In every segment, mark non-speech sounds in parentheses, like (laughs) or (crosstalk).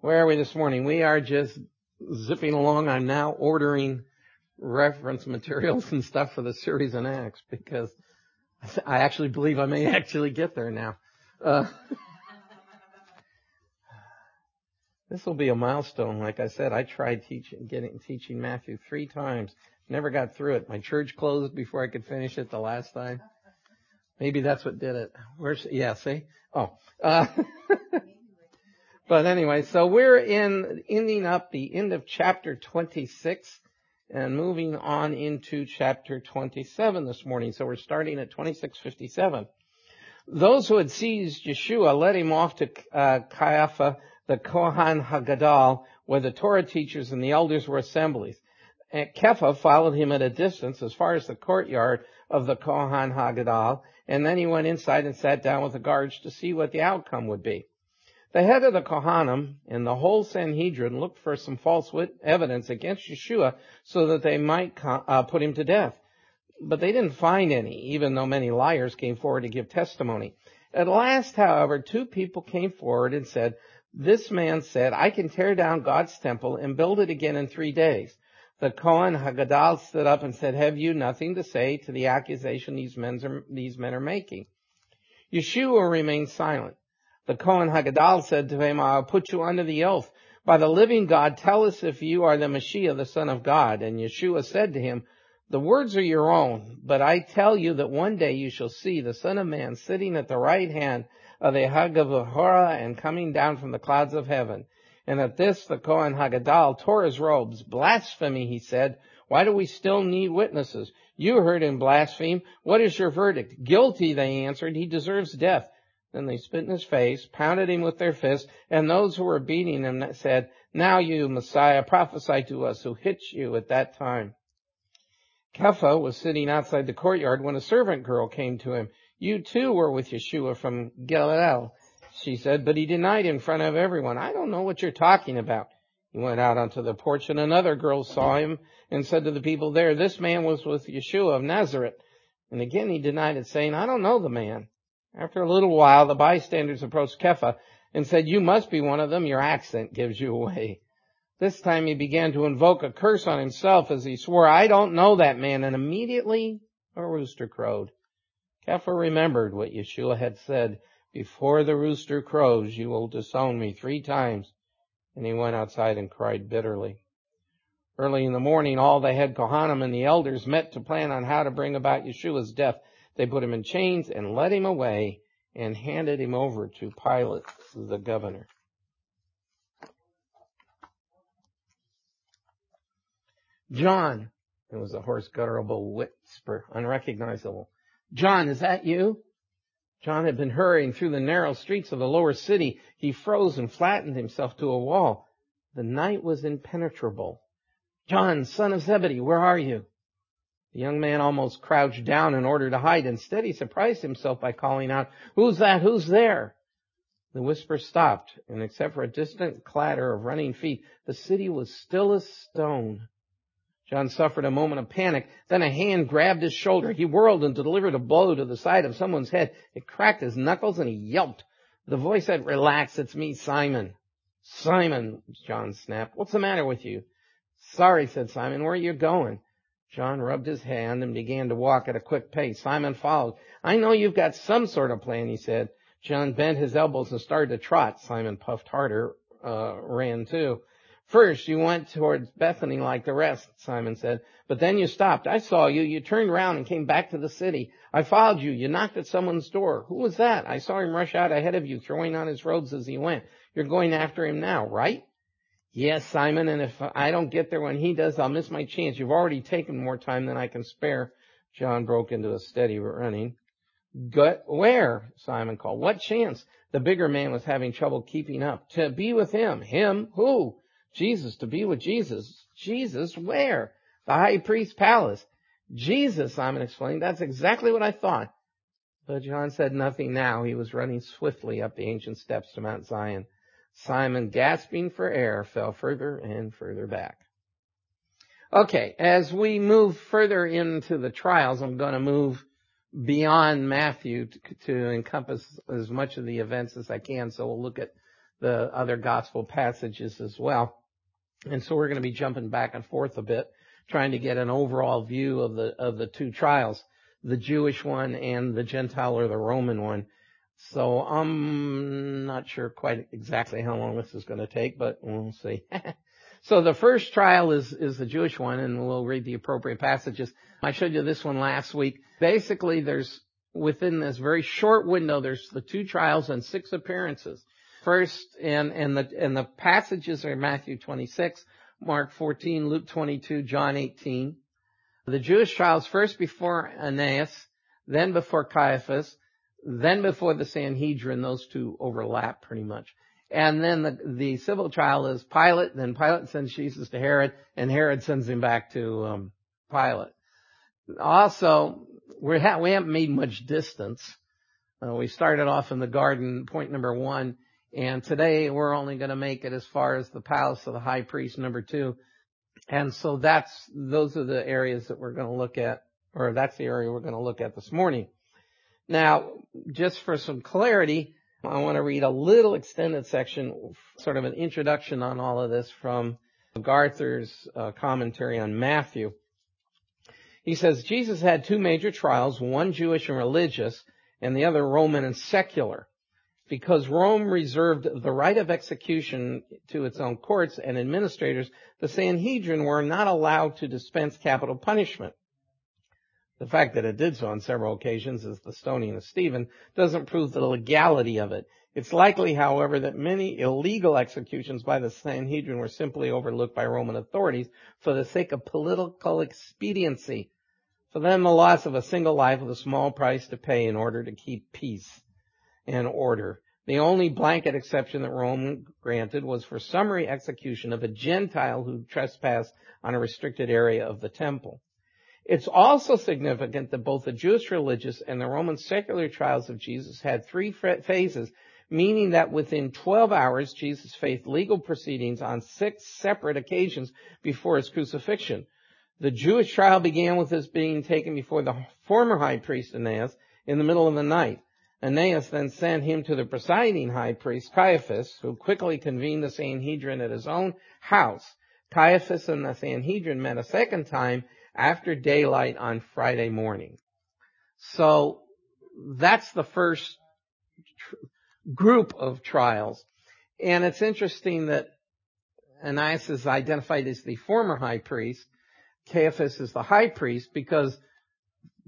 Where are we this morning? We are just zipping along. I'm now ordering reference materials and stuff for the series on Acts because I actually believe I may (laughs) actually get there now. Uh, (laughs) this will be a milestone. Like I said, I tried teaching, getting, teaching Matthew three times. Never got through it. My church closed before I could finish it the last time. Maybe that's what did it. Where's, yeah, see? Oh, uh, (laughs) But anyway, so we're in ending up the end of chapter 26 and moving on into chapter 27 this morning. So we're starting at 2657. Those who had seized Yeshua led him off to uh, the Kohen Hagadol, where the Torah teachers and the elders were assemblies. And Kepha followed him at a distance as far as the courtyard of the Kohen Hagadol, and then he went inside and sat down with the guards to see what the outcome would be. The head of the Kohanim and the whole Sanhedrin looked for some false evidence against Yeshua so that they might uh, put him to death. But they didn't find any, even though many liars came forward to give testimony. At last, however, two people came forward and said, this man said, I can tear down God's temple and build it again in three days. The Kohen Hagadol stood up and said, have you nothing to say to the accusation these men are, these men are making? Yeshua remained silent. The Kohen Hagadol said to him, I'll put you under the oath. By the living God, tell us if you are the Messiah, the Son of God. And Yeshua said to him, the words are your own, but I tell you that one day you shall see the Son of Man sitting at the right hand of the HaG'vurah and coming down from the clouds of heaven. And at this, the Kohen Hagadol tore his robes. Blasphemy, he said. Why do we still need witnesses? You heard him blaspheme. What is your verdict? Guilty, they answered. He deserves death. Then they spit in his face, pounded him with their fists, and those who were beating him said, Now you, Messiah, prophesy to us who hit you at that time. Kepha was sitting outside the courtyard when a servant girl came to him. You too were with Yeshua from Galilee, she said, but he denied in front of everyone. I don't know what you're talking about. He went out onto the porch and another girl saw him and said to the people there, this man was with Yeshua of Nazareth. And again he denied it saying, I don't know the man. After a little while, the bystanders approached Kepha and said, you must be one of them. Your accent gives you away. This time he began to invoke a curse on himself as he swore, I don't know that man. And immediately a rooster crowed. Kepha remembered what Yeshua had said, before the rooster crows, you will disown me three times. And he went outside and cried bitterly. Early in the morning, all the head Kohanim and the elders met to plan on how to bring about Yeshua's death. They put him in chains and led him away and handed him over to Pilate, the governor. John, it was a hoarse, guttural whisper, unrecognizable. John, is that you? John had been hurrying through the narrow streets of the lower city. He froze and flattened himself to a wall. The night was impenetrable. John, son of Zebedee, where are you? The young man almost crouched down in order to hide. Instead, he surprised himself by calling out, Who's that? Who's there? The whisper stopped, and except for a distant clatter of running feet, the city was still as stone. John suffered a moment of panic. Then a hand grabbed his shoulder. He whirled and delivered a blow to the side of someone's head. It cracked his knuckles and he yelped. The voice said, relax, it's me, Simon. Simon, John snapped. What's the matter with you? Sorry, said Simon. Where are you going? John rubbed his hand and began to walk at a quick pace. Simon followed. I know you've got some sort of plan, he said. John bent his elbows and started to trot. Simon puffed harder, uh, ran too. First, you went towards Bethany like the rest, Simon said, but then you stopped. I saw you. You turned around and came back to the city. I followed you. You knocked at someone's door. Who was that? I saw him rush out ahead of you, throwing on his robes as he went. You're going after him now, right? Yes, Simon, and if I don't get there when he does, I'll miss my chance. You've already taken more time than I can spare. John broke into a steady running. Where? Simon called. What chance? The bigger man was having trouble keeping up. To be with him. Him? Who? Jesus. To be with Jesus. Jesus? Where? The high priest's palace. Jesus, Simon explained. That's exactly what I thought. But John said nothing now. He was running swiftly up the ancient steps to Mount Zion. Simon, gasping for air, fell further and further back. Okay, as we move further into the trials, I'm going to move beyond Matthew to, to, encompass as much of the events as I can. So we'll look at the other gospel passages as well. And so we're going to be jumping back and forth a bit, trying to get an overall view of the, of the two trials, the Jewish one and the Gentile or the Roman one. So I'm not sure quite exactly how long this is going to take, but we'll see. (laughs) so the first trial is, is the Jewish one and we'll read the appropriate passages. I showed you this one last week. Basically there's within this very short window, there's the two trials and six appearances. First, and, and the, and the passages are Matthew 26, Mark 14, Luke 22, John 18. The Jewish trials first before Ananias, then before Caiaphas, then before the Sanhedrin, those two overlap pretty much. And then the, the civil trial is Pilate, then Pilate sends Jesus to Herod, and Herod sends him back to um, Pilate. Also, we, ha- we haven't made much distance. Uh, we started off in the garden, point number one, and today we're only going to make it as far as the palace of the high priest, number two. And so that's, those are the areas that we're going to look at, or that's the area we're going to look at this morning. Now, just for some clarity, I want to read a little extended section, sort of an introduction on all of this from MacArthur's uh, commentary on Matthew. He says Jesus had two major trials, one Jewish and religious, and the other Roman and secular. Because Rome reserved the right of execution to its own courts and administrators, the Sanhedrin were not allowed to dispense capital punishment. The fact that it did so on several occasions, as the stoning of Stephen, doesn't prove the legality of it. It's likely, however, that many illegal executions by the Sanhedrin were simply overlooked by Roman authorities for the sake of political expediency. For them, the loss of a single life was a small price to pay in order to keep peace and order. The only blanket exception that Rome granted was for summary execution of a Gentile who trespassed on a restricted area of the temple. It's also significant that both the Jewish religious and the Roman secular trials of Jesus had three phases, meaning that within 12 hours, Jesus faced legal proceedings on six separate occasions before his crucifixion. The Jewish trial began with his being taken before the former high priest Ananias in the middle of the night. Ananias then sent him to the presiding high priest Caiaphas, who quickly convened the Sanhedrin at his own house. Caiaphas and the Sanhedrin met a second time after daylight on Friday morning. So that's the first tr- group of trials. And it's interesting that Ananias is identified as the former high priest. Caiaphas is the high priest because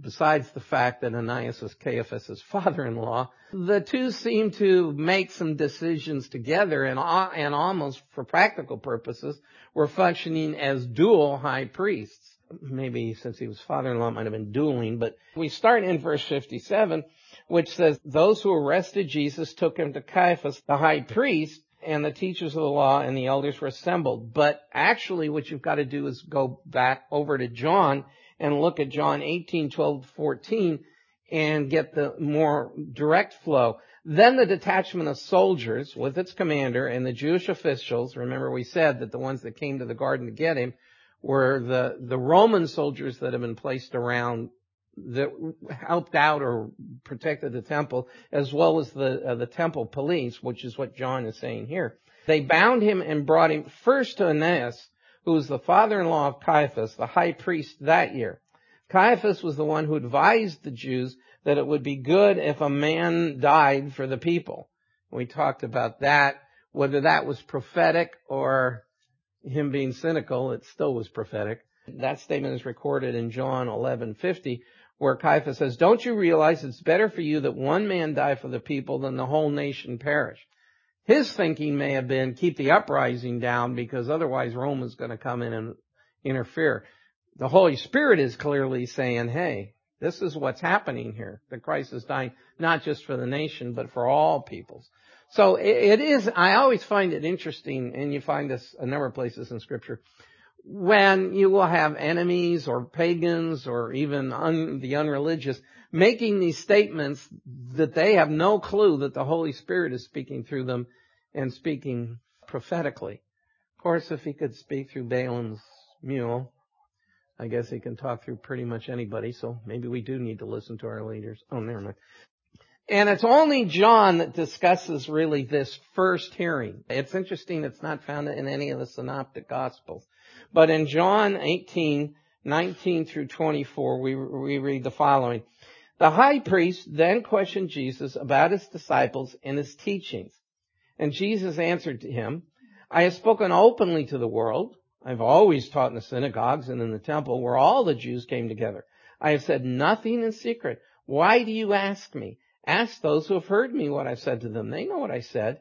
besides the fact that Ananias was Caiaphas' (laughs) father-in-law, the two seem to make some decisions together and, and almost for practical purposes were functioning as dual high priests maybe since he was father-in-law might have been dueling, but we start in verse 57, which says, those who arrested Jesus took him to Caiaphas, the high priest, and the teachers of the law and the elders were assembled. But actually what you've got to do is go back over to John and look at John 18, 12, 14 and get the more direct flow. Then the detachment of soldiers with its commander and the Jewish officials, remember we said that the ones that came to the garden to get him were the, the Roman soldiers that have been placed around that helped out or protected the temple, as well as the uh, the temple police, which is what John is saying here. They bound him and brought him first to Ananias, who was the father-in-law of Caiaphas, the high priest that year. Caiaphas was the one who advised the Jews that it would be good if a man died for the people. We talked about that, whether that was prophetic or him being cynical, it still was prophetic. That statement is recorded in John 11:50 where Caiaphas says, "Don't you realize it's better for you that one man die for the people than the whole nation perish?" His thinking may have been keep the uprising down because otherwise Rome is going to come in and interfere. The Holy Spirit is clearly saying, "Hey, this is what's happening here. The Christ is dying not just for the nation, but for all peoples. So it is, I always find it interesting, and you find this a number of places in scripture, when you will have enemies or pagans or even un, the unreligious making these statements that they have no clue that the Holy Spirit is speaking through them and speaking prophetically. Of course, if he could speak through Balaam's mule, I guess he can talk through pretty much anybody, so maybe we do need to listen to our leaders. Oh, never mind. And it's only John that discusses really this first hearing. It's interesting it's not found in any of the synoptic gospels. But in John 18, 19 through 24, we, we read the following. The high priest then questioned Jesus about his disciples and his teachings. And Jesus answered to him, I have spoken openly to the world. I've always taught in the synagogues and in the temple where all the Jews came together. I have said nothing in secret. Why do you ask me? Ask those who have heard me what I've said to them. They know what I said.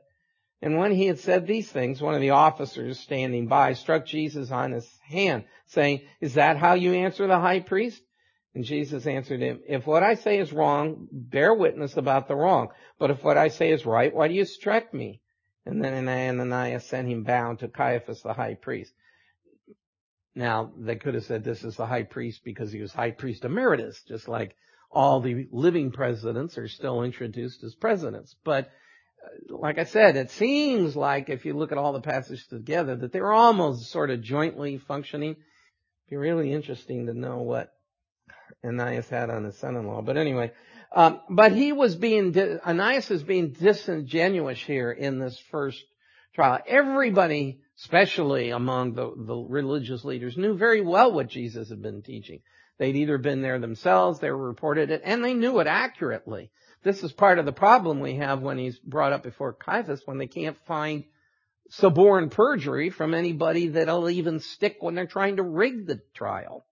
And when he had said these things, one of the officers standing by struck Jesus on his hand, saying, Is that how you answer the high priest? And Jesus answered him, If what I say is wrong, bear witness about the wrong. But if what I say is right, why do you strike me? And then Ananias sent him bound to Caiaphas the high priest. Now, they could have said this is the high priest because he was high priest emeritus, just like all the living presidents are still introduced as presidents. But uh, like I said, it seems like if you look at all the passages together that they're almost sort of jointly functioning. It'd be really interesting to know what Ananias had on his son-in-law. But anyway, um, but he was being, Ananias is being disingenuous here in this first trial. Everybody, especially among the, the religious leaders, knew very well what Jesus had been teaching. They'd either been there themselves, they reported it, and they knew it accurately. This is part of the problem we have when he's brought up before Caiaphas, when they can't find suborn perjury from anybody that'll even stick when they're trying to rig the trial.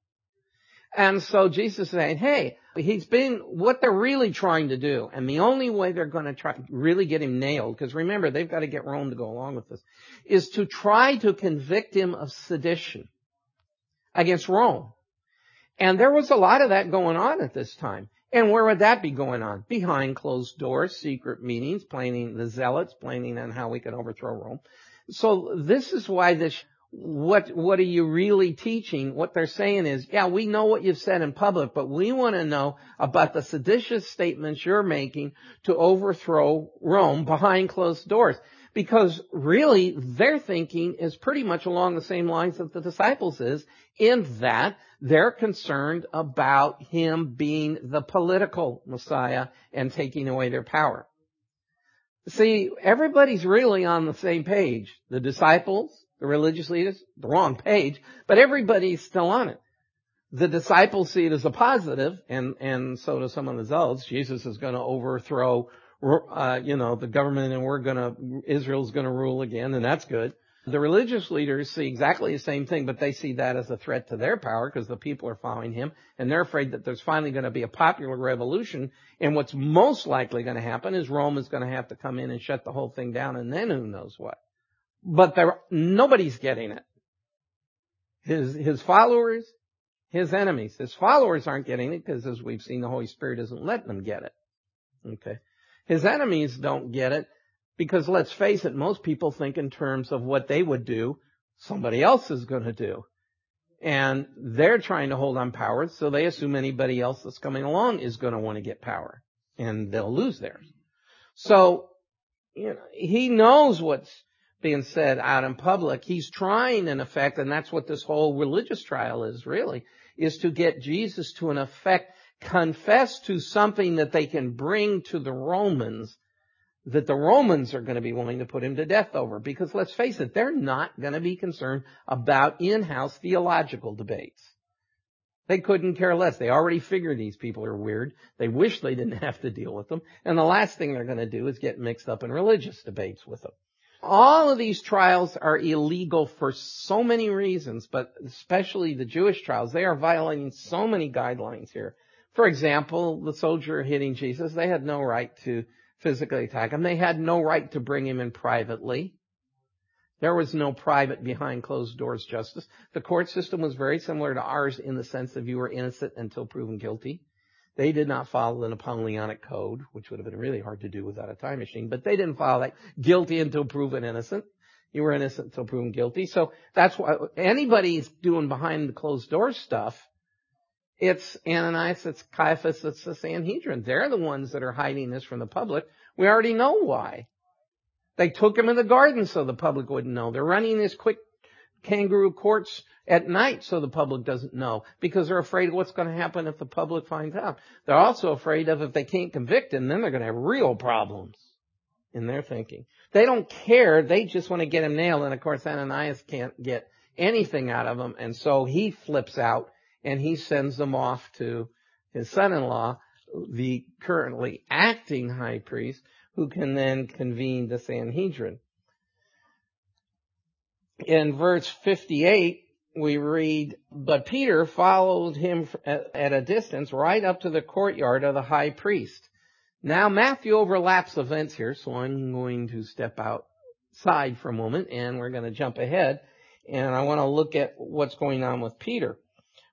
And so Jesus is saying, hey, he's been what they're really trying to do. And the only way they're going to try really get him nailed, because remember, they've got to get Rome to go along with this, is to try to convict him of sedition against Rome. And there was a lot of that going on at this time. And where would that be going on? Behind closed doors, secret meetings, planning the zealots, planning on how we could overthrow Rome. So this is why this what what are you really teaching? What they're saying is, yeah, we know what you've said in public, but we want to know about the seditious statements you're making to overthrow Rome behind closed doors. Because really, their thinking is pretty much along the same lines that the disciples is, in that they're concerned about him being the political Messiah and taking away their power. See, everybody's really on the same page. The disciples, the religious leaders, the wrong page, but everybody's still on it. The disciples see it as a positive, and, and so do some of the zealots. Jesus is going to overthrow, uh, you know, the government and we're to, Israel's to rule again, and that's good. The religious leaders see exactly the same thing, but they see that as a threat to their power because the people are following him, and they're afraid that there's finally going to be a popular revolution, and what's most likely going to happen is Rome is going to have to come in and shut the whole thing down, and then who knows what but there, nobody's getting it. His, his followers, his enemies. His followers aren't getting it because as we've seen, the Holy Spirit isn't letting them get it. Okay. His enemies don't get it because let's face it, most people think in terms of what they would do, somebody else is going to do. And they're trying to hold on power, so they assume anybody else that's coming along is going to want to get power. And they'll lose theirs. So, you know, he knows what's being said out in public. He's trying, in effect, and that's what this whole religious trial is really, is to get Jesus to, in effect, confess to something that they can bring to the Romans that the Romans are going to be willing to put him to death over. Because let's face it, they're not going to be concerned about in-house theological debates. They couldn't care less. They already figure these people are weird. They wish they didn't (laughs) have to deal with them. And the last thing they're going to do is get mixed up in religious debates with them. All of these trials are illegal for so many reasons, but especially the Jewish trials. They are violating so many guidelines here. For example, the soldier hitting Jesus, they had no right to physically attack him. They had no right to bring him in privately. There was no private behind closed doors justice. The court system was very similar to ours in the sense that you were innocent until proven guilty. They did not follow the Napoleonic Code, which would have been really hard to do without a time machine, but they didn't follow that. Guilty until proven innocent. You were innocent until proven guilty. So that's why anybody's doing behind the closed door stuff. It's Ananias, it's Caiaphas, it's the Sanhedrin. They're the ones that are hiding this from the public. We already know why. They took him in the garden so the public wouldn't know. They're running these quick kangaroo courts at night so the public doesn't know because they're afraid of what's going to happen if the public finds out. They're also afraid of if they can't convict him, then they're going to have real problems in their thinking. They don't care. They just want to get him nailed. And of course, Ananias can't get anything out of him. And so he flips out and he sends them off to his son-in-law, the currently acting high priest, who can then convene the Sanhedrin. In verse 58, we read, but Peter followed him at a distance right up to the courtyard of the high priest. Now Matthew overlaps events here, so I'm going to step outside for a moment and we're going to jump ahead and I want to look at what's going on with Peter,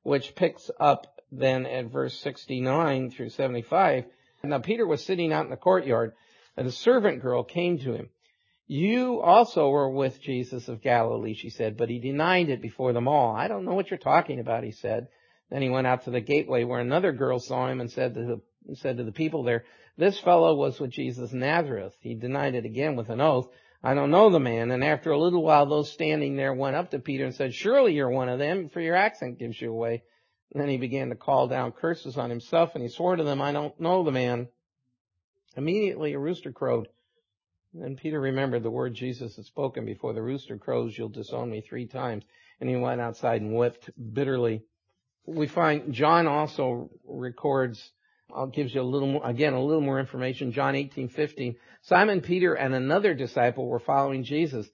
which picks up then at verse 69 through 75. Now Peter was sitting out in the courtyard and a servant girl came to him. You also were with Jesus of Galilee, she said, but he denied it before them all. I don't know what you're talking about, he said. Then he went out to the gateway where another girl saw him and said to the, said to the people there, this fellow was with Jesus Nazareth. He denied it again with an oath. I don't know the man. And after a little while, those standing there went up to Peter and said, surely you're one of them, for your accent gives you away. And then he began to call down curses on himself and he swore to them, I don't know the man. Immediately a rooster crowed. And Peter remembered the word Jesus had spoken before the rooster crows, you'll disown me three times. And he went outside and wept bitterly. We find John also records, uh, gives you a little more, again, a little more information. John 18, 15. Simon Peter and another disciple were following Jesus.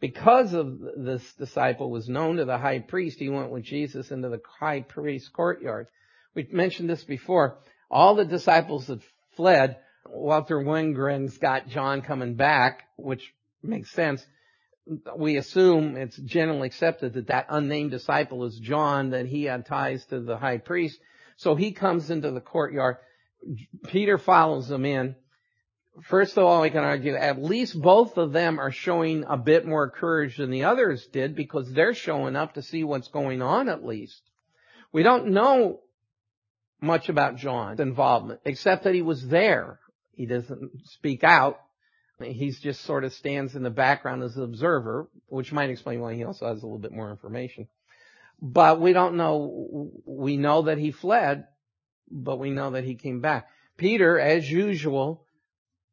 Because of this disciple was known to the high priest, he went with Jesus into the high priest's courtyard. We've mentioned this before. All the disciples had fled. Walter Wangerin's got John coming back, which makes sense. We assume it's generally accepted that that unnamed disciple is John, that he had ties to the high priest. So he comes into the courtyard. Peter follows them in. First of all, we can argue at least both of them are showing a bit more courage than the others did because they're showing up to see what's going on at least. We don't know much about John's involvement except that he was there. He doesn't speak out. He's just sort of stands in the background as an observer, which might explain why he also has a little bit more information. But we don't know, we know that he fled, but we know that he came back. Peter, as usual,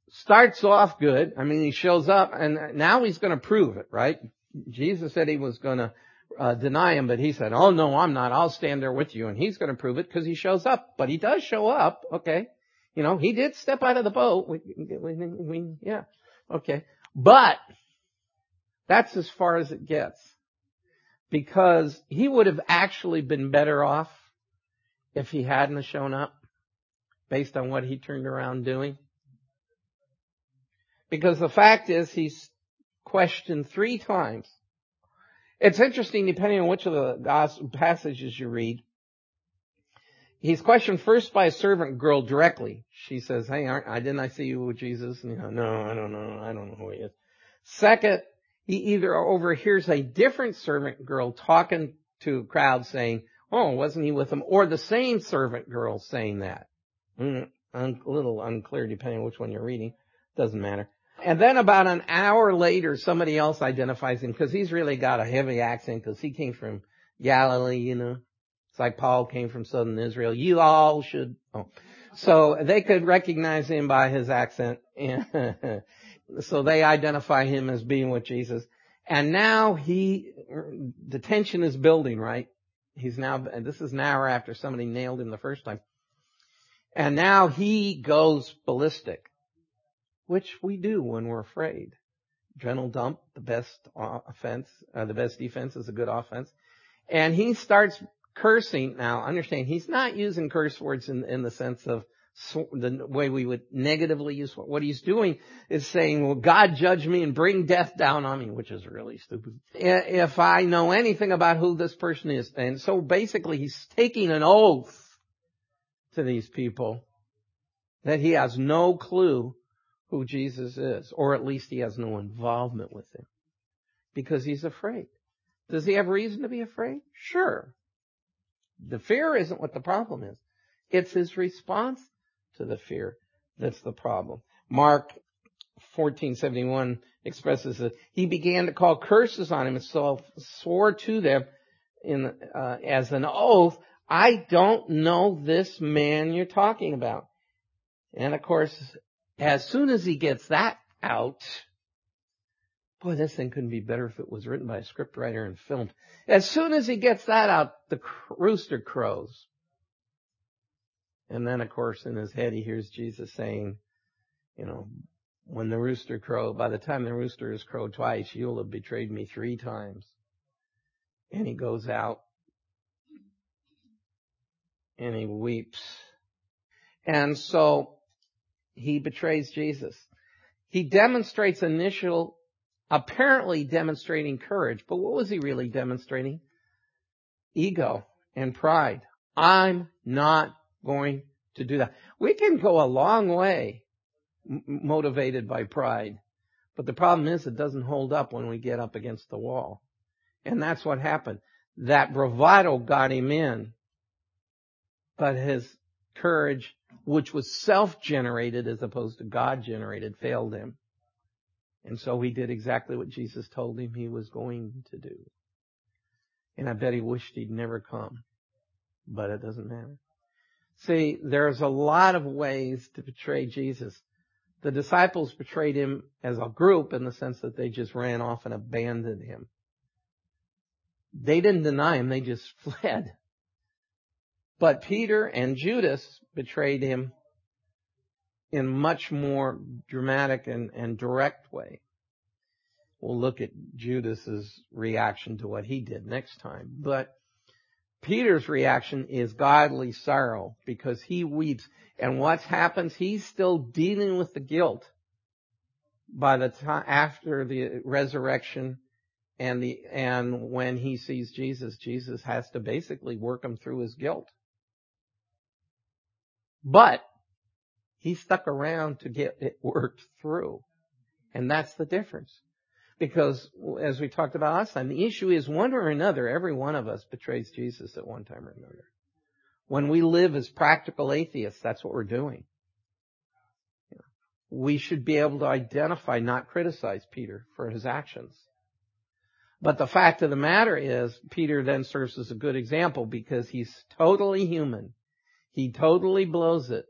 starts off good. I mean, he shows up and now he's going to prove it, right? Jesus said he was going to uh, deny him, but he said, "Oh no, I'm not. I'll stand there with you." And he's going to prove it because he shows up. But he does show up. Okay, you know, he did step out of the boat. We, we, we, yeah, okay, but that's as far as it gets because he would have actually been better off if he hadn't shown up based on what he turned around doing. Because the fact is he's questioned three times. It's interesting depending on which of the passages you read. He's questioned first by a servant girl directly. She says, hey, I didn't I see you with Jesus? And you know, no, I don't know. I don't know who he is. Second, he either overhears a different servant girl talking to a crowd saying, oh, wasn't he with them? Or the same servant girl saying that. Mm, a little unclear depending on which one you're reading. Doesn't matter. And then about an hour later, somebody else identifies him because he's really got a heavy accent because he came from Galilee, you know. It's like Paul came from southern Israel. You all should. Oh. So they could recognize him by his accent. (laughs) so they identify him as being with Jesus. And now he, the tension is building, right? He's now, and this is an hour after somebody nailed him the first time. And now he goes ballistic which we do when we're afraid. Adrenal dump, the best offense, uh, the best defense is a good offense. And he starts cursing. Now, understand, he's not using curse words in, in the sense of the way we would negatively use what he's doing is saying, well, God judge me and bring death down on me, which is really stupid. If I know anything about who this person is. And so basically he's taking an oath to these people that he has no clue who Jesus is, or at least he has no involvement with him because he's afraid. Does he have reason to be afraid? Sure. The fear isn't what the problem is. It's his response to the fear that's the problem. Mark 1471 expresses that he began to call curses on him himself, swore to them in, uh, as an oath, I don't know this man you're talking about. And of course, as soon as he gets that out, boy, this thing couldn't be better if it was written by a scriptwriter and filmed. As soon as he gets that out, the rooster crows. And then of course in his head he hears Jesus saying, you know, when the rooster crow, by the time the rooster has crowed twice, you'll have betrayed me three times. And he goes out and he weeps. And so he betrays Jesus. He demonstrates initial, apparently demonstrating courage, but what was he really demonstrating? Ego and pride. I'm not going to do that. We can go a long way motivated by pride. But the problem is it doesn't hold up when we get up against the wall. And that's what happened. That bravado got him in, but his courage, which was self-generated as opposed to God-generated, failed him. And so he did exactly what Jesus told him he was going to do. And I bet he wished he'd never come. But it doesn't matter. See, there's a lot of ways to betray Jesus. The disciples betrayed him as a group in the sense that they just ran off and abandoned him. They didn't deny him, they just (laughs) fled. But Peter and Judas betrayed him in much more dramatic and, and direct way. We'll look at Judas's reaction to what he did next time. But Peter's reaction is godly sorrow because he weeps. And what happens? He's still dealing with the guilt by the time after the resurrection and the and when he sees Jesus, Jesus has to basically work him through his guilt. But he stuck around to get it worked through. And that's the difference. Because as we talked about last time, the issue is one or another, every one of us betrays Jesus at one time or another. When we live as practical atheists, that's what we're doing. We should be able to identify, not criticize Peter for his actions. But the fact of the matter is, Peter then serves as a good example because he's totally human. He totally blows it.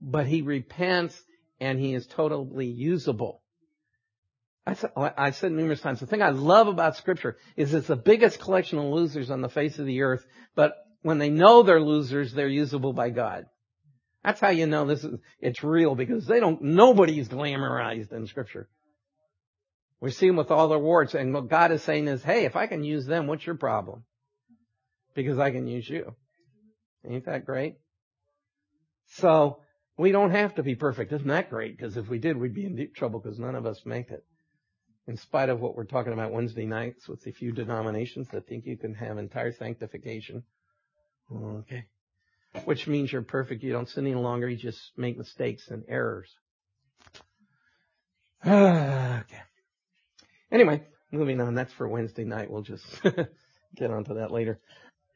But he repents and he is totally usable. I said, I said numerous times, the thing I love about scripture is it's the biggest collection of losers on the face of the earth, but when they know they're losers, they're usable by God. That's how you know this is, it's real because they don't, nobody's glamorized in scripture. We see them with all their warts and what God is saying is, hey, if I can use them, what's your problem? Because I can use you. Ain't that great? So, we don't have to be perfect. Isn't that great? Because if we did, we'd be in deep trouble because none of us make it in spite of what we're talking about Wednesday nights with the few denominations that think you can have entire sanctification. Okay. Which means you're perfect. You don't sin any longer. You just make mistakes and errors. (sighs) okay. Anyway, moving on. That's for Wednesday night. We'll just (laughs) get onto that later.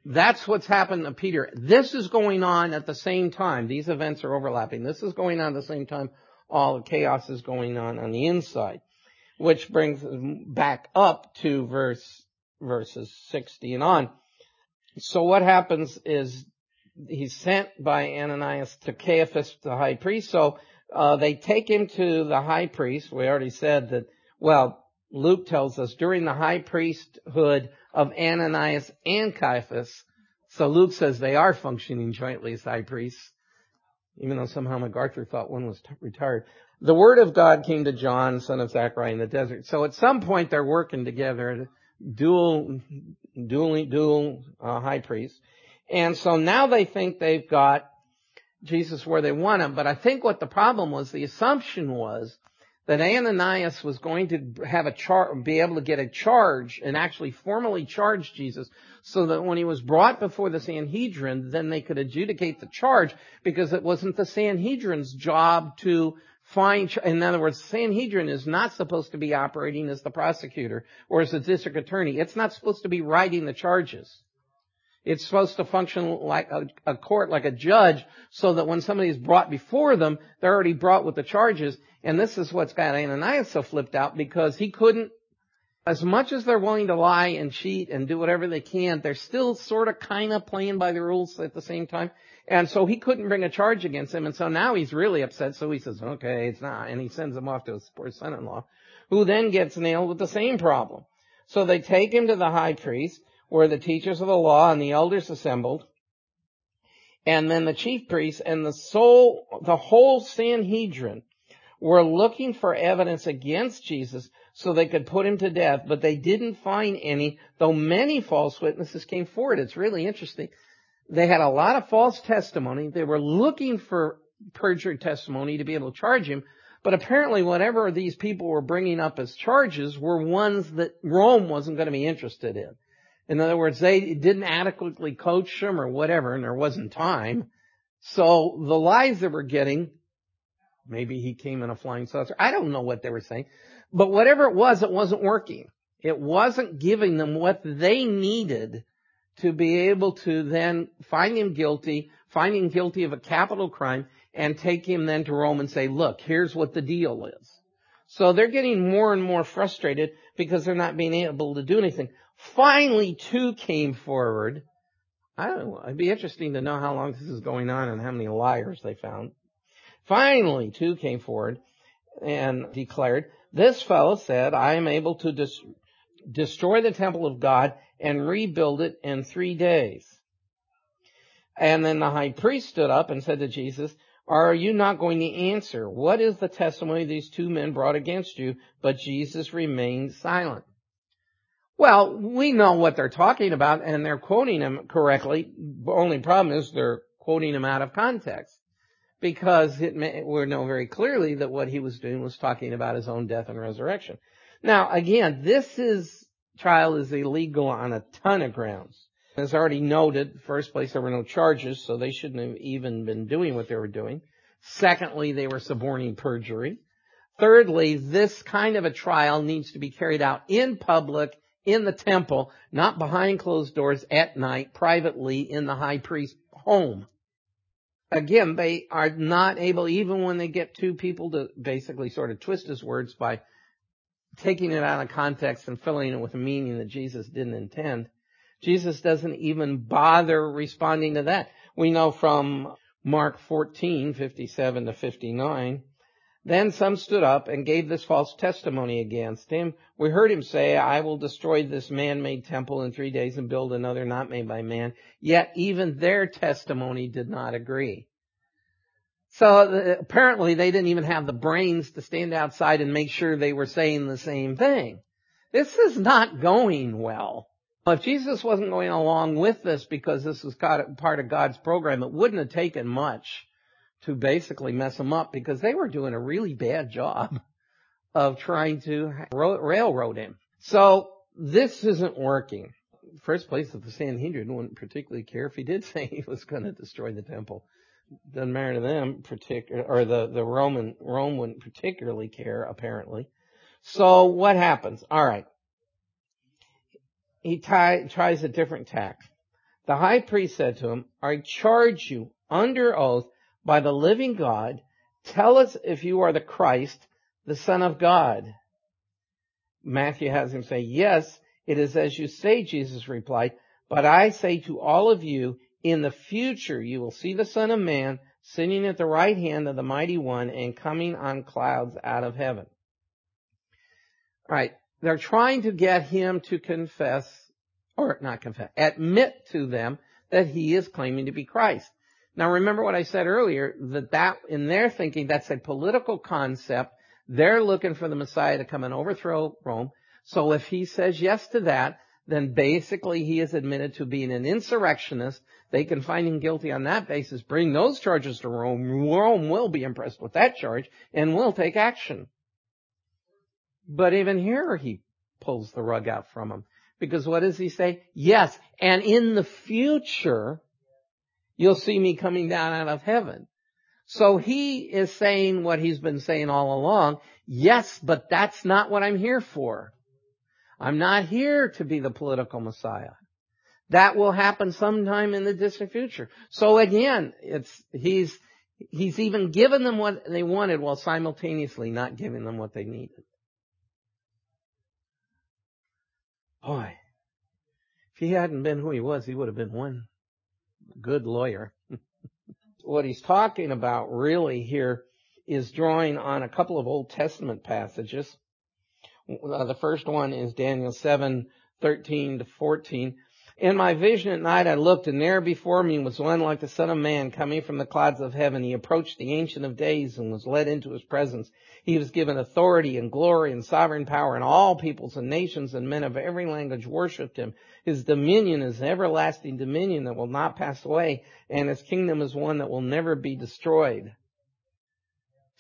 That's what's happened to Peter. This is going on at the same time. These events are overlapping. This is going on at the same time. All the chaos is going on on the inside which brings back up to verse, verses 60 and on. So what happens is he's sent by Ananias to Caiaphas, the high priest. So uh, they take him to the high priest. We already said that. Well, Luke tells us during the high priesthood of Ananias and Caiaphas. So Luke says they are functioning jointly as high priests, even though somehow MacArthur thought one was t- retired the word of God came to John, son of Zachariah, in the desert. So at some point they're working together, dual, dual, dual uh, high priests. And so now they think they've got Jesus where they want him. But I think what the problem was, the assumption was that Ananias was going to have a char, be able to get a charge and actually formally charge Jesus so that when he was brought before the Sanhedrin, then they could adjudicate the charge because it wasn't the Sanhedrin's job to find, in other words, Sanhedrin is not supposed to be operating as the prosecutor or as the district attorney. It's not supposed to be writing the charges. It's supposed to function like a, a, court, like a judge, so that when somebody is brought before them, they're already brought with the charges. And this is what's got Ananias so flipped out because he couldn't, as much as they're willing to lie and cheat and do whatever they can, they're still sort of kind of playing by the rules at the same time. And so he couldn't bring a charge against him. And so now he's really upset. So he says, okay, it's not. And he sends him off to his poor son-in-law, who then gets nailed with the same problem. So they take him to the high priest where the teachers of the law and the elders assembled. And then the chief priests and the soul, the whole Sanhedrin were looking for evidence against Jesus so they could put him to death, but they didn't find any, though many false witnesses came forward. It's really interesting. They had a lot of false testimony. They were looking for perjured testimony to be able to charge him, but apparently whatever these people were bringing up as charges were ones that Rome wasn't going to be interested in. In other words, they didn't adequately coach them or whatever, and there wasn't time. So the lies they were getting, maybe he came in a flying saucer. I don't know what they were saying. But whatever it was, it wasn't working. It wasn't giving them what they needed to be able to then find him guilty, find him guilty of a capital crime, and take him then to Rome and say, look, here's what the deal is. So they're getting more and more frustrated because they're not being able to do anything. Finally, two came forward. I don't know. It'd be interesting to know how long this is going on and how many liars they found. Finally, two came forward and declared, this fellow said, I am able to dis- destroy the temple of God and rebuild it in three days. And then the high priest stood up and said to Jesus, are you not going to answer? What is the testimony these two men brought against you? But Jesus remained silent. Well, we know what they're talking about and they're quoting him correctly. The only problem is they're quoting him out of context because may, we know very clearly that what he was doing was talking about his own death and resurrection. Now, again, this is, trial is illegal on a ton of grounds. As already noted, first place there were no charges, so they shouldn't have even been doing what they were doing. Secondly, they were suborning perjury. Thirdly, this kind of a trial needs to be carried out in public in the temple, not behind closed doors at night, privately in the high priest's home. Again, they are not able, even when they get two people to basically sort of twist his words by taking it out of context and filling it with a meaning that Jesus didn't intend. Jesus doesn't even bother responding to that. We know from Mark 14, 57 to 59, then some stood up and gave this false testimony against him. We heard him say, I will destroy this man-made temple in three days and build another not made by man. Yet even their testimony did not agree. So uh, apparently they didn't even have the brains to stand outside and make sure they were saying the same thing. This is not going well. If Jesus wasn't going along with this because this was part of God's program, it wouldn't have taken much to basically mess them up because they were doing a really bad job of trying to railroad him. So this isn't working. First place, the Sanhedrin wouldn't particularly care if he did (laughs) say he was going to destroy the temple. Doesn't matter to them, particular or the the Roman Rome wouldn't particularly care apparently. So what happens? All right, he tie, tries a different tack. The high priest said to him, "I charge you under oath by the living God, tell us if you are the Christ, the Son of God. Matthew has him say, yes, it is as you say, Jesus replied, but I say to all of you, in the future you will see the Son of Man sitting at the right hand of the Mighty One and coming on clouds out of heaven. Alright, they're trying to get him to confess, or not confess, admit to them that he is claiming to be Christ. Now remember what I said earlier, that that, in their thinking, that's a political concept. They're looking for the Messiah to come and overthrow Rome. So if he says yes to that, then basically he is admitted to being an insurrectionist. They can find him guilty on that basis, bring those charges to Rome. Rome will be impressed with that charge and will take action. But even here he pulls the rug out from him. Because what does he say? Yes, and in the future, You'll see me coming down out of heaven. So he is saying what he's been saying all along. Yes, but that's not what I'm here for. I'm not here to be the political Messiah. That will happen sometime in the distant future. So again, it's, he's, he's even given them what they wanted while simultaneously not giving them what they needed. Boy, if he hadn't been who he was, he would have been one good lawyer. what he's talking about really here is drawing on a couple of Old Testament passages. Uh, the first one is Daniel 7, 13 to 14. In my vision at night I looked, and there before me was one like the Son of Man coming from the clouds of heaven. He approached the Ancient of Days and was led into his presence. He was given authority and glory and sovereign power, and all peoples and nations and men of every language worshipped him. His dominion is everlasting dominion that will not pass away, and his kingdom is one that will never be destroyed.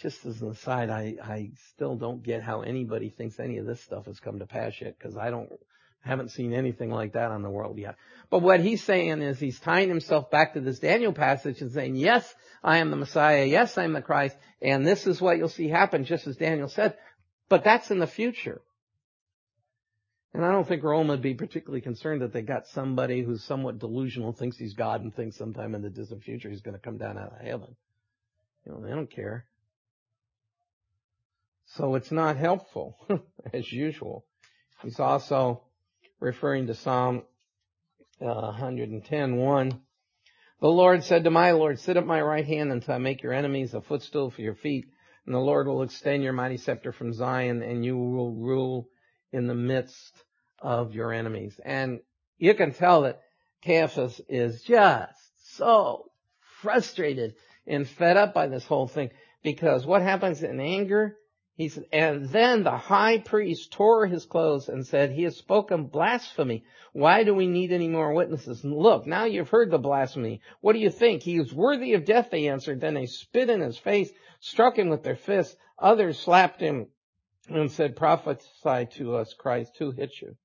Just as an aside, I, I still don't get how anybody thinks any of this stuff has come to pass yet, because I don't haven't seen anything like that on the world yet. But what he's saying is he's tying himself back to this Daniel passage and saying, yes, I am the Messiah. Yes, I'm the Christ. And this is what you'll see happen, just as Daniel said. But that's in the future. And I don't think Rome would be particularly concerned that they got somebody who's somewhat delusional, thinks he's God, and thinks sometime in the distant future he's going to come down out of heaven. You know, they don't care. So it's not helpful, (laughs) as usual. He's also referring to Psalm uh, 110:1. The Lord said to my Lord, sit at my right hand until I make your enemies a footstool for your feet. And the Lord will extend your mighty scepter from Zion and you will rule in the midst of your enemies. And you can tell that Caiaphas is just so frustrated and fed up by this whole thing because what happens in anger he said, and then the high priest tore his clothes and said, he has spoken blasphemy. Why do we need any more witnesses? And look, now you've heard the blasphemy. What do you think? He is worthy of death, they answered. Then they spit in his face, struck him with their fists. Others slapped him and said, prophesy to us, Christ, who hit you?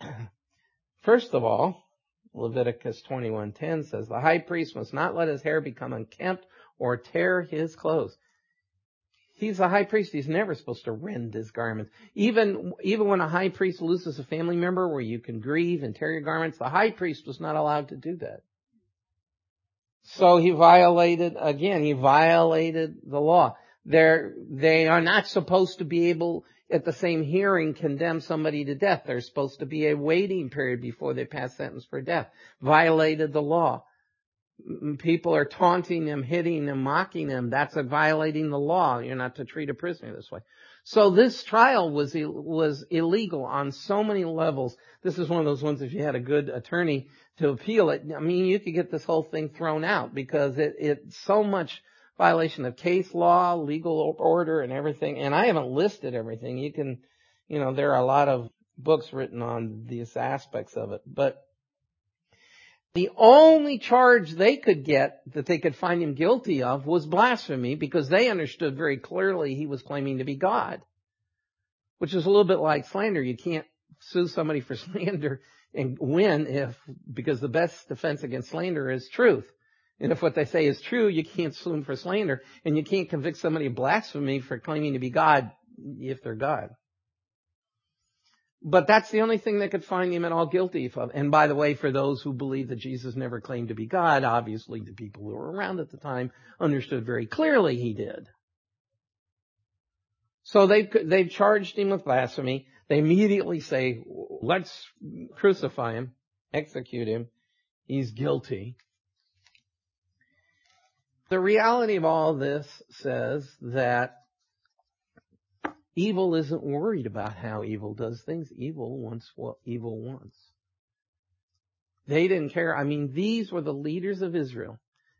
(clears throat) First of all, Leviticus 21:10 says, the high priest must not let his hair become unkempt or tear his clothes. He's a high priest. He's never supposed to rend his garments. Even, even when a high priest loses a family member where you can grieve and tear your garments, the high priest was not allowed to do that. So he violated, again, he violated the law. They're, they are not supposed to be able, at the same hearing, condemn somebody to death. There's supposed to be a waiting period before they pass sentence for death. Violated the law people are taunting him, hitting him, mocking him, that's a violating the law. You're not to treat a prisoner this way. So this trial was was illegal on so many levels. This is one of those ones if you had a good attorney to appeal it, I mean you could get this whole thing thrown out because it it's so much violation of case law, legal order and everything. And I haven't listed everything. You can you know, there are a lot of books written on these aspects of it. But the only charge they could get that they could find him guilty of was blasphemy because they understood very clearly he was claiming to be God. Which is a little bit like slander. You can't sue somebody for (laughs) slander and win if, because the best defense against slander is truth. And if what they say is true, you can't sue them for slander. And you can't convict somebody of blasphemy for claiming to be God if they're God. But that's the only thing that could find him at all guilty of. And by the way, for those who believe that Jesus never claimed to be God, obviously the people who were around at the time understood very clearly he did. So they they charged him with blasphemy. They immediately say, "Let's crucify him, execute him. He's guilty." The reality of all this says that Evil isn't worried about how evil does things. Evil wants what evil wants. They didn't care. I mean, these were the leaders of Israel.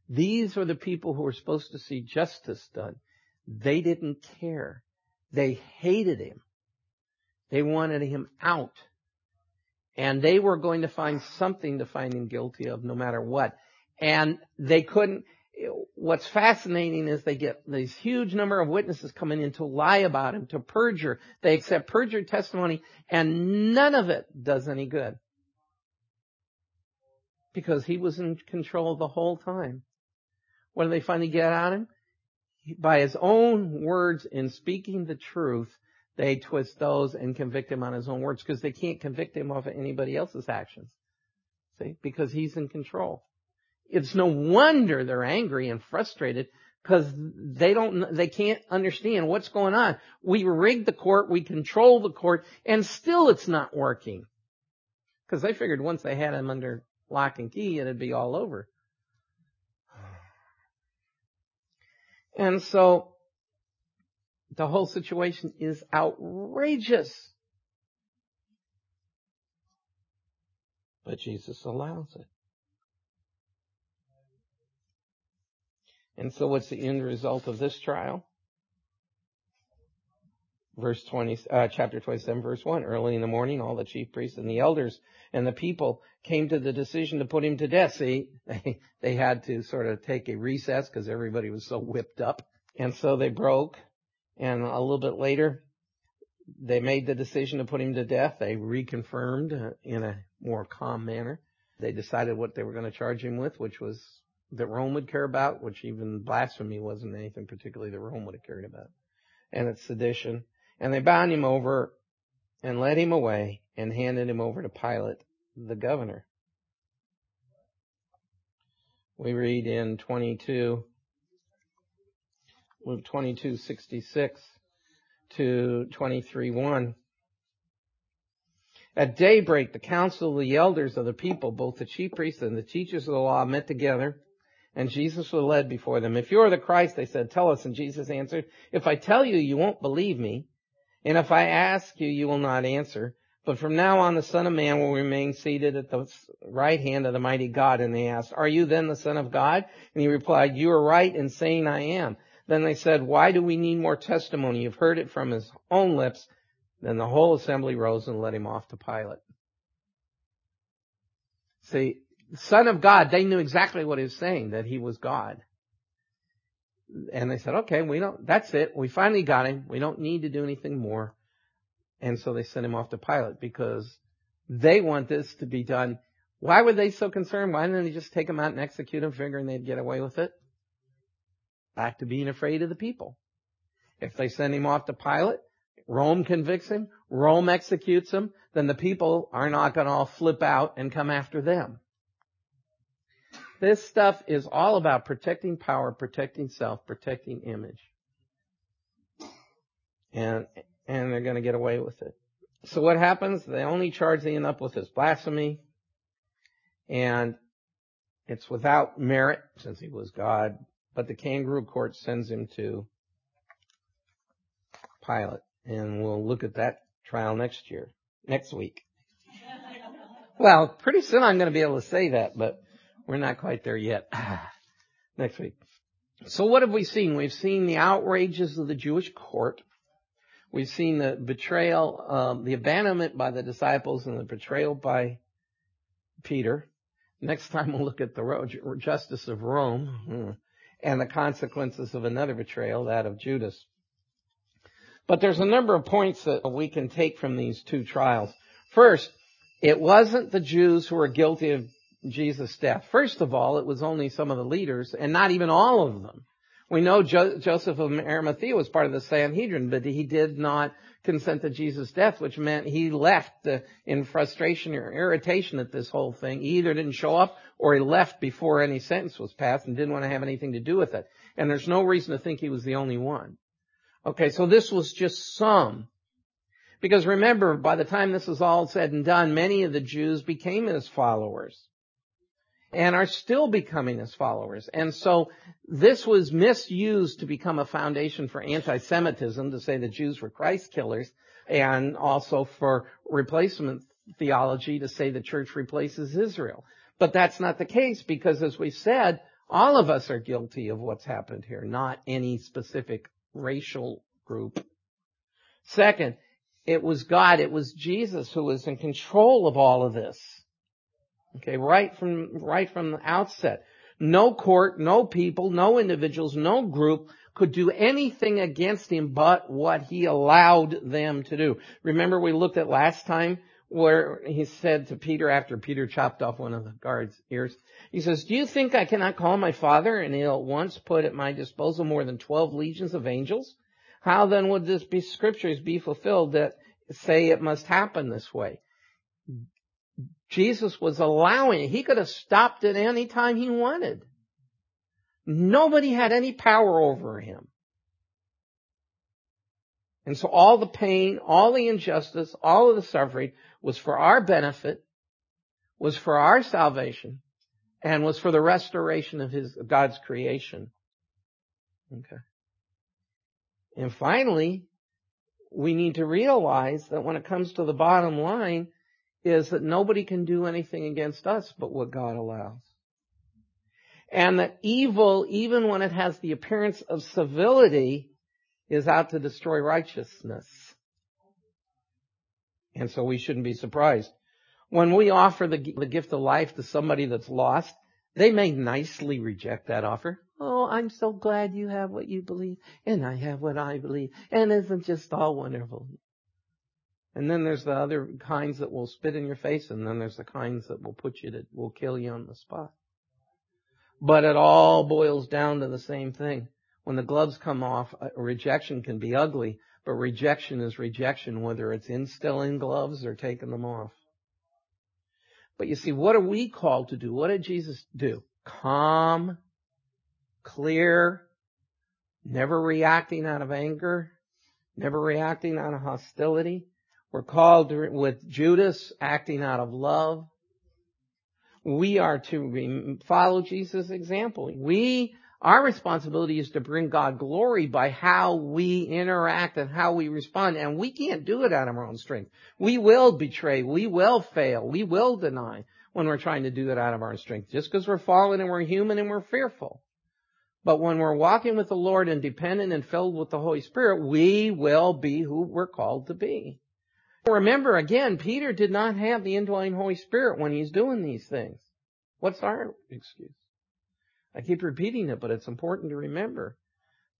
These were the people who were supposed to see justice done. They didn't care. They hated him. They wanted him out. And they were going to find something to find him guilty of no matter what. And they couldn't, what's fascinating is they get these huge number of witnesses coming in to lie about him, to perjure. They accept perjured testimony and none of it does any good. Because he was in control the whole time. What do they finally get of him? By his own words in speaking the truth, they twist those and convict him on his own words because they can't convict him of anybody else's actions. See? Because he's in control. It's no wonder they're angry and frustrated because they don't, they can't understand what's going on. We rig the court, we control the court, and still it's not working. Because they figured once they had him under lock and key, it'd be all over. And so, the whole situation is outrageous. But Jesus allows it. And so what's the end result of this trial? Verse 20, uh, chapter 27 verse 1. Early in the morning, all the chief priests and the elders and the people came to the decision to put him to death. See, (laughs) they, they had to sort of take a recess because everybody was so whipped up. And so they broke. And a little bit later, they made the decision to put him to death. They reconfirmed uh, in a more calm manner. They decided what they were going to charge him with, which was that Rome would care about, which even blasphemy wasn't anything particularly that Rome would have cared about. And it's sedition. And they bound him over and led him away and handed him over to Pilate, the governor. We read in 22, Luke 22, 66 to 23, 1. At daybreak, the council of the elders of the people, both the chief priests and the teachers of the law, met together and Jesus was led before them. If you are the Christ, they said, tell us. And Jesus answered, if I tell you, you won't believe me. And if I ask you, you will not answer. But from now on, the Son of Man will remain seated at the right hand of the mighty God. And they asked, are you then the Son of God? And he replied, you are right in saying I am. Then they said, why do we need more testimony? You've heard it from his own lips. Then the whole assembly rose and led him off to Pilate. See, Son of God, they knew exactly what he was saying, that he was God. And they said, okay, we don't, that's it. We finally got him. We don't need to do anything more. And so they sent him off to Pilate because they want this to be done. Why were they so concerned? Why didn't they just take him out and execute him figuring they'd get away with it? Back to being afraid of the people. If they send him off to Pilate, Rome convicts him, Rome executes him, then the people are not going to all flip out and come after them. This stuff is all about protecting power, protecting self, protecting image. And, and they're going to get away with it. So what happens? They only charge the end up with this blasphemy and it's without merit since he was God, but the kangaroo court sends him to Pilate and we'll look at that trial next year, next week. well, pretty soon I'm going to be able to say that, but we're not quite there yet. (sighs) Next week. So what have we seen? We've seen the outrages of the Jewish court. We've seen the betrayal, um, the abandonment by the disciples and the betrayal by Peter. Next time we'll look at the justice of Rome hmm, and the consequences of another betrayal, that of Judas. But there's a number of points that we can take from these two trials. First, it wasn't the Jews who were guilty of Jesus' death. First of all, it was only some of the leaders, and not even all of them. We know jo- Joseph of Arimathea was part of the Sanhedrin, but he did not consent to Jesus' death, which meant he left uh, in frustration or irritation at this whole thing. He either didn't show up or he left before any sentence was passed and didn't want to have anything to do with it. And there's no reason to think he was the only one. Okay, so this was just some. Because remember, by the time this was all said and done, many of the Jews became his followers and are still becoming his followers. And so this was misused to become a foundation for anti-Semitism to say the Jews were Christ killers and also for replacement theology to say the church replaces Israel. But that's not the case because as we said, all of us are guilty of what's happened here, not any specific racial group. Second, it was God, it was Jesus who was in control of all of this. Okay, right from, right from the outset. No court, no people, no individuals, no group could do anything against him but what he allowed them to do. Remember we looked at last time where he said to Peter after Peter chopped off one of the guard's ears, he says, do you think I cannot call my father and he'll at once put at my disposal more than 12 legions of angels? How then would this be scriptures be fulfilled that say it must happen this way? Jesus was allowing it. He could have stopped it any time he wanted. Nobody had any power over him. And so all the pain, all the injustice, all of the suffering was for our benefit, was for our salvation, and was for the restoration of his, God's creation. Okay. And finally, we need to realize that when it comes to the bottom line is that nobody can do anything against us but what God allows. And that evil, even when it has the appearance of civility, is out to destroy righteousness. And so we shouldn't be surprised. When we offer the, the gift of life to somebody that's lost, they may nicely reject that offer. Oh, I'm so glad you have what you believe, and I have what I believe, and isn't just all wonderful? And then there's the other kinds that will spit in your face, and then there's the kinds that will put you that will kill you on the spot. But it all boils down to the same thing when the gloves come off, uh, rejection can be ugly, but rejection is rejection, whether it's instilling gloves or taking them off. But you see, what are we called to do? What did Jesus do? Calm, clear, never reacting out of anger, never reacting out of hostility. We're called with Judas acting out of love. We are to follow Jesus' example. We our responsibility is to bring God glory by how we interact and how we respond. And we can't do it out of our own strength. We will betray. We will fail. We will deny when we're trying to do it out of our own strength. Just because we're fallen and we're human and we're fearful. But when we're walking with the Lord and dependent and filled with the Holy Spirit, we will be who we're called to be. Remember again, Peter did not have the indwelling Holy Spirit when he's doing these things. What's our excuse? I keep repeating it, but it's important to remember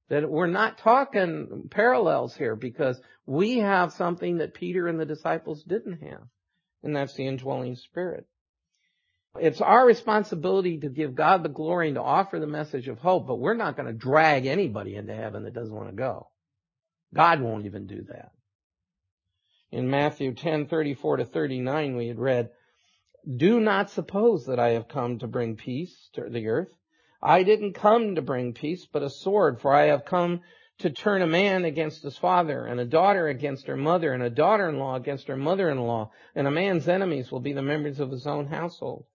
that we're not talking parallels here because we have something that Peter and the disciples didn't have, and that's the indwelling spirit. It's our responsibility to give God the glory and to offer the message of hope, but we're not going to drag anybody into heaven that doesn't want to go. God won't even do that. In Matthew 10:34 to 39 we had read, "Do not suppose that I have come to bring peace to the earth. I didn't come to bring peace, but a sword, for I have come to turn a man against his father, and a daughter against her mother, and a daughter-in-law against her mother-in-law, and a man's enemies will be the members of his own household.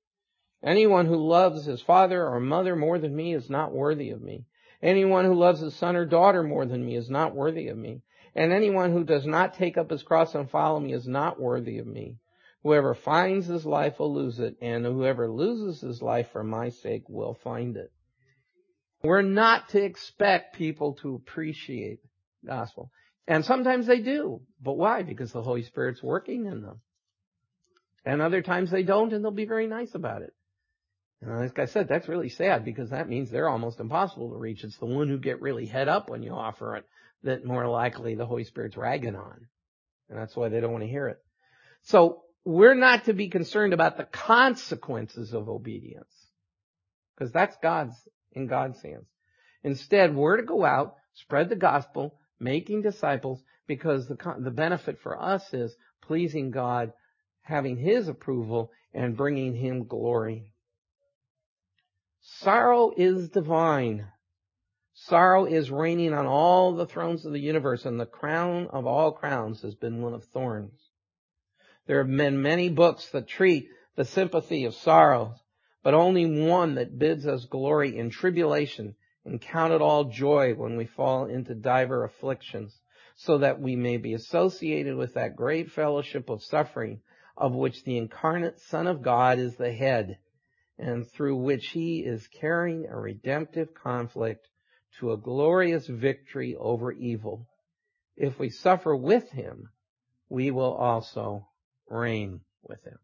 Anyone who loves his father or mother more than me is not worthy of me. Anyone who loves his son or daughter more than me is not worthy of me. And anyone who does not take up his cross and follow me is not worthy of me. Whoever finds his life will lose it, and whoever loses his life for my sake will find it. We're not to expect people to appreciate the gospel. And sometimes they do. But why? Because the Holy Spirit's working in them. And other times they don't, and they'll be very nice about it. And like I said, that's really sad because that means they're almost impossible to reach. It's the one who get really head up when you offer it that more likely the Holy Spirit's ragging on. And that's why they don't want to hear it. So we're not to be concerned about the consequences of obedience. Because that's God's, in God's hands. Instead, we're to go out, spread the gospel, making disciples, because the, the benefit for us is pleasing God, having His approval, and bringing Him glory. Sorrow is divine. Sorrow is reigning on all the thrones of the universe, and the crown of all crowns has been one of thorns. There have been many books that treat the sympathy of sorrow, but only one that bids us glory in tribulation and count it all joy when we fall into diver afflictions, so that we may be associated with that great fellowship of suffering of which the incarnate Son of God is the head, and through which he is carrying a redemptive conflict to a glorious victory over evil. If we suffer with him, we will also reign with him.